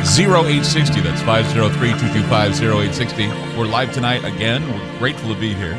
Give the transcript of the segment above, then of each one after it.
0860. That's 503 225 0860. We're live tonight again. We're grateful to be here.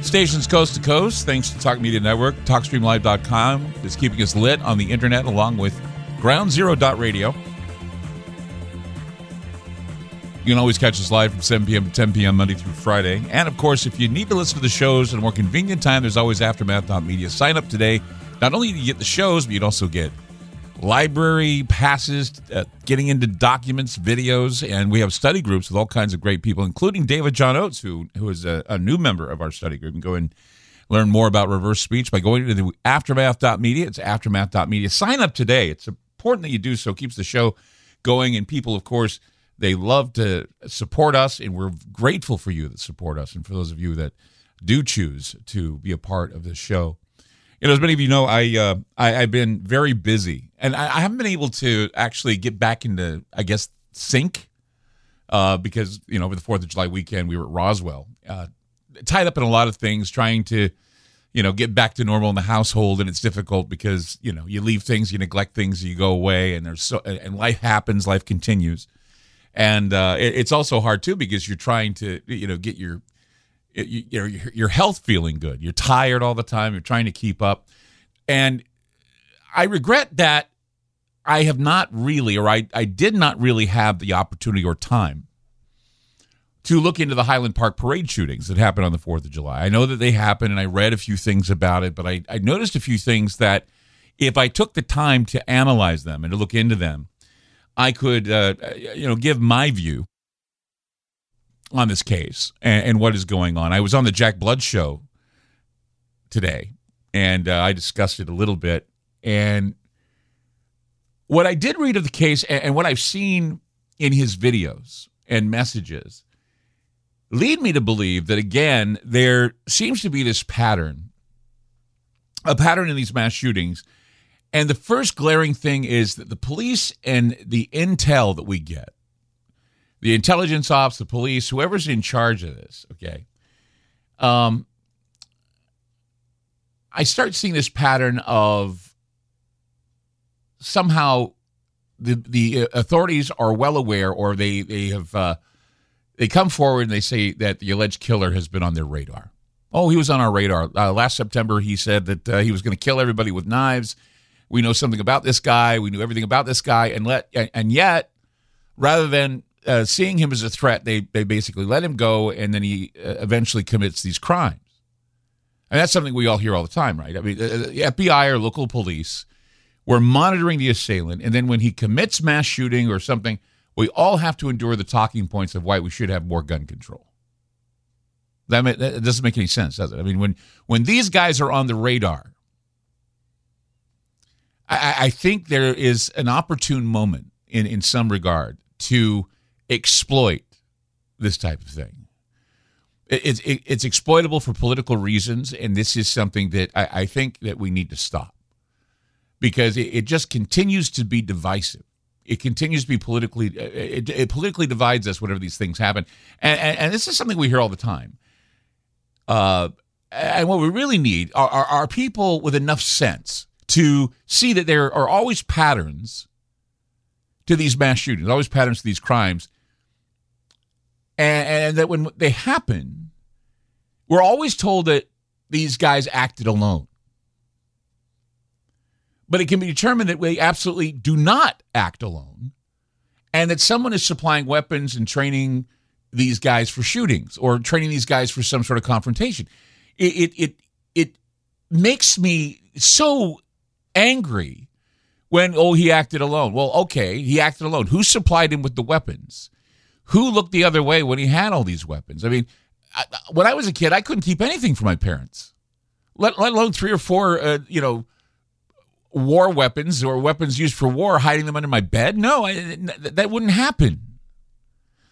Stations coast to coast, thanks to Talk Media Network. TalkStreamLive.com is keeping us lit on the internet along with Ground Zero Radio. You can always catch us live from 7 p.m. to 10 p.m. Monday through Friday. And of course, if you need to listen to the shows at a more convenient time, there's always Aftermath.media. Sign up today. Not only do you get the shows, but you'd also get library passes, uh, getting into documents, videos, and we have study groups with all kinds of great people, including David John Oates, who who is a, a new member of our study group. And go and learn more about reverse speech by going to the aftermath.media. It's aftermath.media. Sign up today. It's important that you do so. Keeps the show going, and people, of course, they love to support us, and we're grateful for you that support us, and for those of you that do choose to be a part of this show. You know, as many of you know, I, uh, I have been very busy, and I, I, haven't been able to actually get back into, I guess, sync, uh, because you know, over the Fourth of July weekend, we were at Roswell, uh, tied up in a lot of things, trying to, you know, get back to normal in the household, and it's difficult because you know you leave things, you neglect things, you go away, and there's so, and life happens, life continues, and uh, it, it's also hard too because you're trying to, you know, get your you, you know your health feeling good. You're tired all the time. You're trying to keep up, and I regret that I have not really, or I, I did not really have the opportunity or time to look into the Highland Park parade shootings that happened on the 4th of July. I know that they happened and I read a few things about it, but I, I noticed a few things that if I took the time to analyze them and to look into them, I could, uh, you know, give my view on this case and, and, what is going on. I was on the Jack Blood show today, and uh, I discussed it a little bit. And what I did read of the case and, and what I've seen in his videos and messages lead me to believe that again there seems to be this pattern, a pattern in these mass shootings. And the first glaring thing is that the police and the intel that we get the intelligence ops, the police, whoever's in charge of this, okay, um, I start seeing this pattern of somehow the the authorities are well aware, or they they have uh, they come forward and they say that the alleged killer has been on their radar. Oh, he was on our radar uh, last September. He said that uh, he was going to kill everybody with knives. We know something about this guy. We knew everything about this guy, and let and yet, rather than uh, seeing him as a threat, they they basically let him go, and then he uh, eventually commits these crimes. And that's something we all hear all the time, right? I mean, uh, the FBI or local police were monitoring the assailant, and then when he commits mass shooting or something, we all have to endure the talking points of why we should have more gun control. That, that doesn't make any sense, does it? I mean, when when these guys are on the radar, I, I think there is an opportune moment in in some regard to exploit this type of thing. It's it, it's exploitable for political reasons, and this is something that I, I think that we need to stop because it, it, just continues to be divisive. It continues to be politically it, it politically divides us whenever these things happen, and, and, and this is something we hear all the time. Uh, and what we really need are, are, are people with enough sense to see that there are always patterns to these mass shootings, always patterns to these crimes, and, and that when they happen, we're always told that these guys acted alone. But it can be determined that we absolutely do not act alone and that someone is supplying weapons and training these guys for shootings or training these guys for some sort of confrontation. It it it, it makes me so angry when oh he acted alone. Well, okay, he acted alone. Who supplied him with the weapons? Who looked the other way when he had all these weapons? I mean, I, when I was a kid, I couldn't keep anything from my parents, let, let alone three or four, uh, you know, war weapons or weapons used for war, hiding them under my bed. No, I, that wouldn't happen.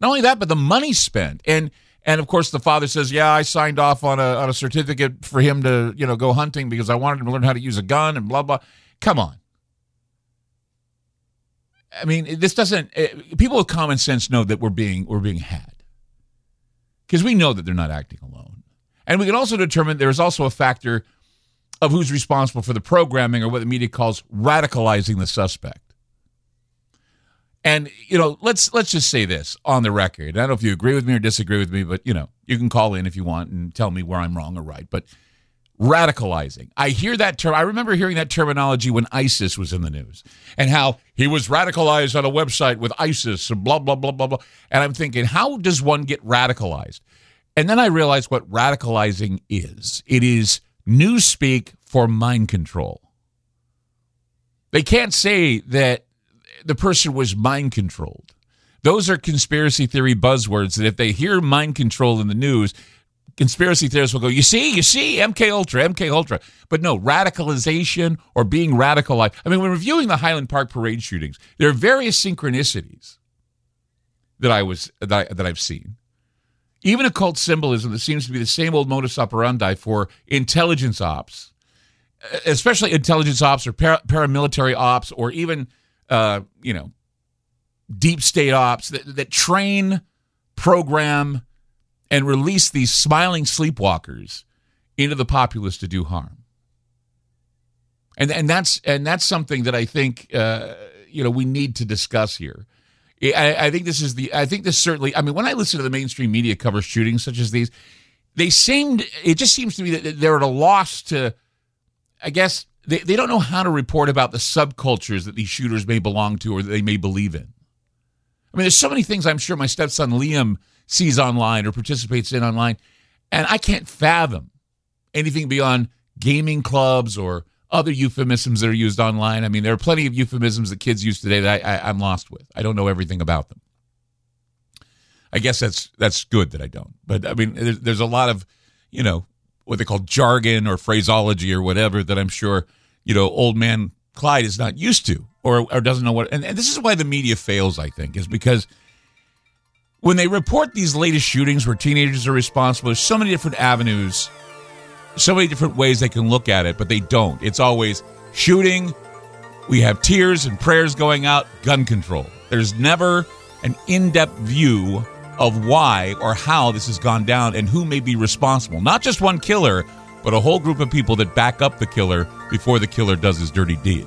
Not only that, but the money spent and and of course the father says, "Yeah, I signed off on a on a certificate for him to you know go hunting because I wanted him to learn how to use a gun and blah blah." Come on. I mean, this doesn't. Uh, people with common sense know that we're being we're being had because we know that they're not acting alone, and we can also determine there is also a factor of who's responsible for the programming or what the media calls radicalizing the suspect. And you know, let's let's just say this on the record. I don't know if you agree with me or disagree with me, but you know, you can call in if you want and tell me where I'm wrong or right. But radicalizing. I hear that term. I remember hearing that terminology when ISIS was in the news and how he was radicalized on a website with ISIS and blah, blah, blah, blah, blah. And I'm thinking, how does one get radicalized? And then I realized what radicalizing is it is newspeak for mind control. They can't say that the person was mind controlled. Those are conspiracy theory buzzwords that if they hear mind control in the news, conspiracy theorists will go, you see, you see, MK Ultra, MK Ultra. But no, radicalization or being radicalized. I mean, when reviewing the Highland Park parade shootings, there are various synchronicities that I was that, I, that I've seen. Even occult symbolism that seems to be the same old modus operandi for intelligence ops, especially intelligence ops or para, paramilitary ops, or even uh, you know deep state ops that, that train, program, and release these smiling sleepwalkers into the populace to do harm. And and that's and that's something that I think uh, you know we need to discuss here. I, I, think this is the I think this certainly. I mean, when I listen to the mainstream media cover shootings such as these, they seemed it just seems to me that they're at a loss to. I guess they, they don't know how to report about the subcultures that these shooters may belong to or that they may believe in. I mean, there's so many things I'm sure my stepson Liam sees online or participates in online. And I can't fathom anything beyond gaming clubs or other euphemisms that are used online. I mean, there are plenty of euphemisms that kids use today that I, I'm lost with. I don't know everything about them. I guess that's that's good that I don't. But I mean, there's, there's a lot of, you know, what they call jargon or phraseology or whatever that I'm sure, you know, old man Clyde is not used to or, or doesn't know what. And, and this is why the media fails, I think, is because – when they report these latest shootings where teenagers are responsible, there's so many different avenues, so many different ways they can look at it, but they don't. It's always shooting, we have tears and prayers going out, gun control. There's never an in depth view of why or how this has gone down and who may be responsible. Not just one killer, but a whole group of people that back up the killer before the killer does his dirty deed.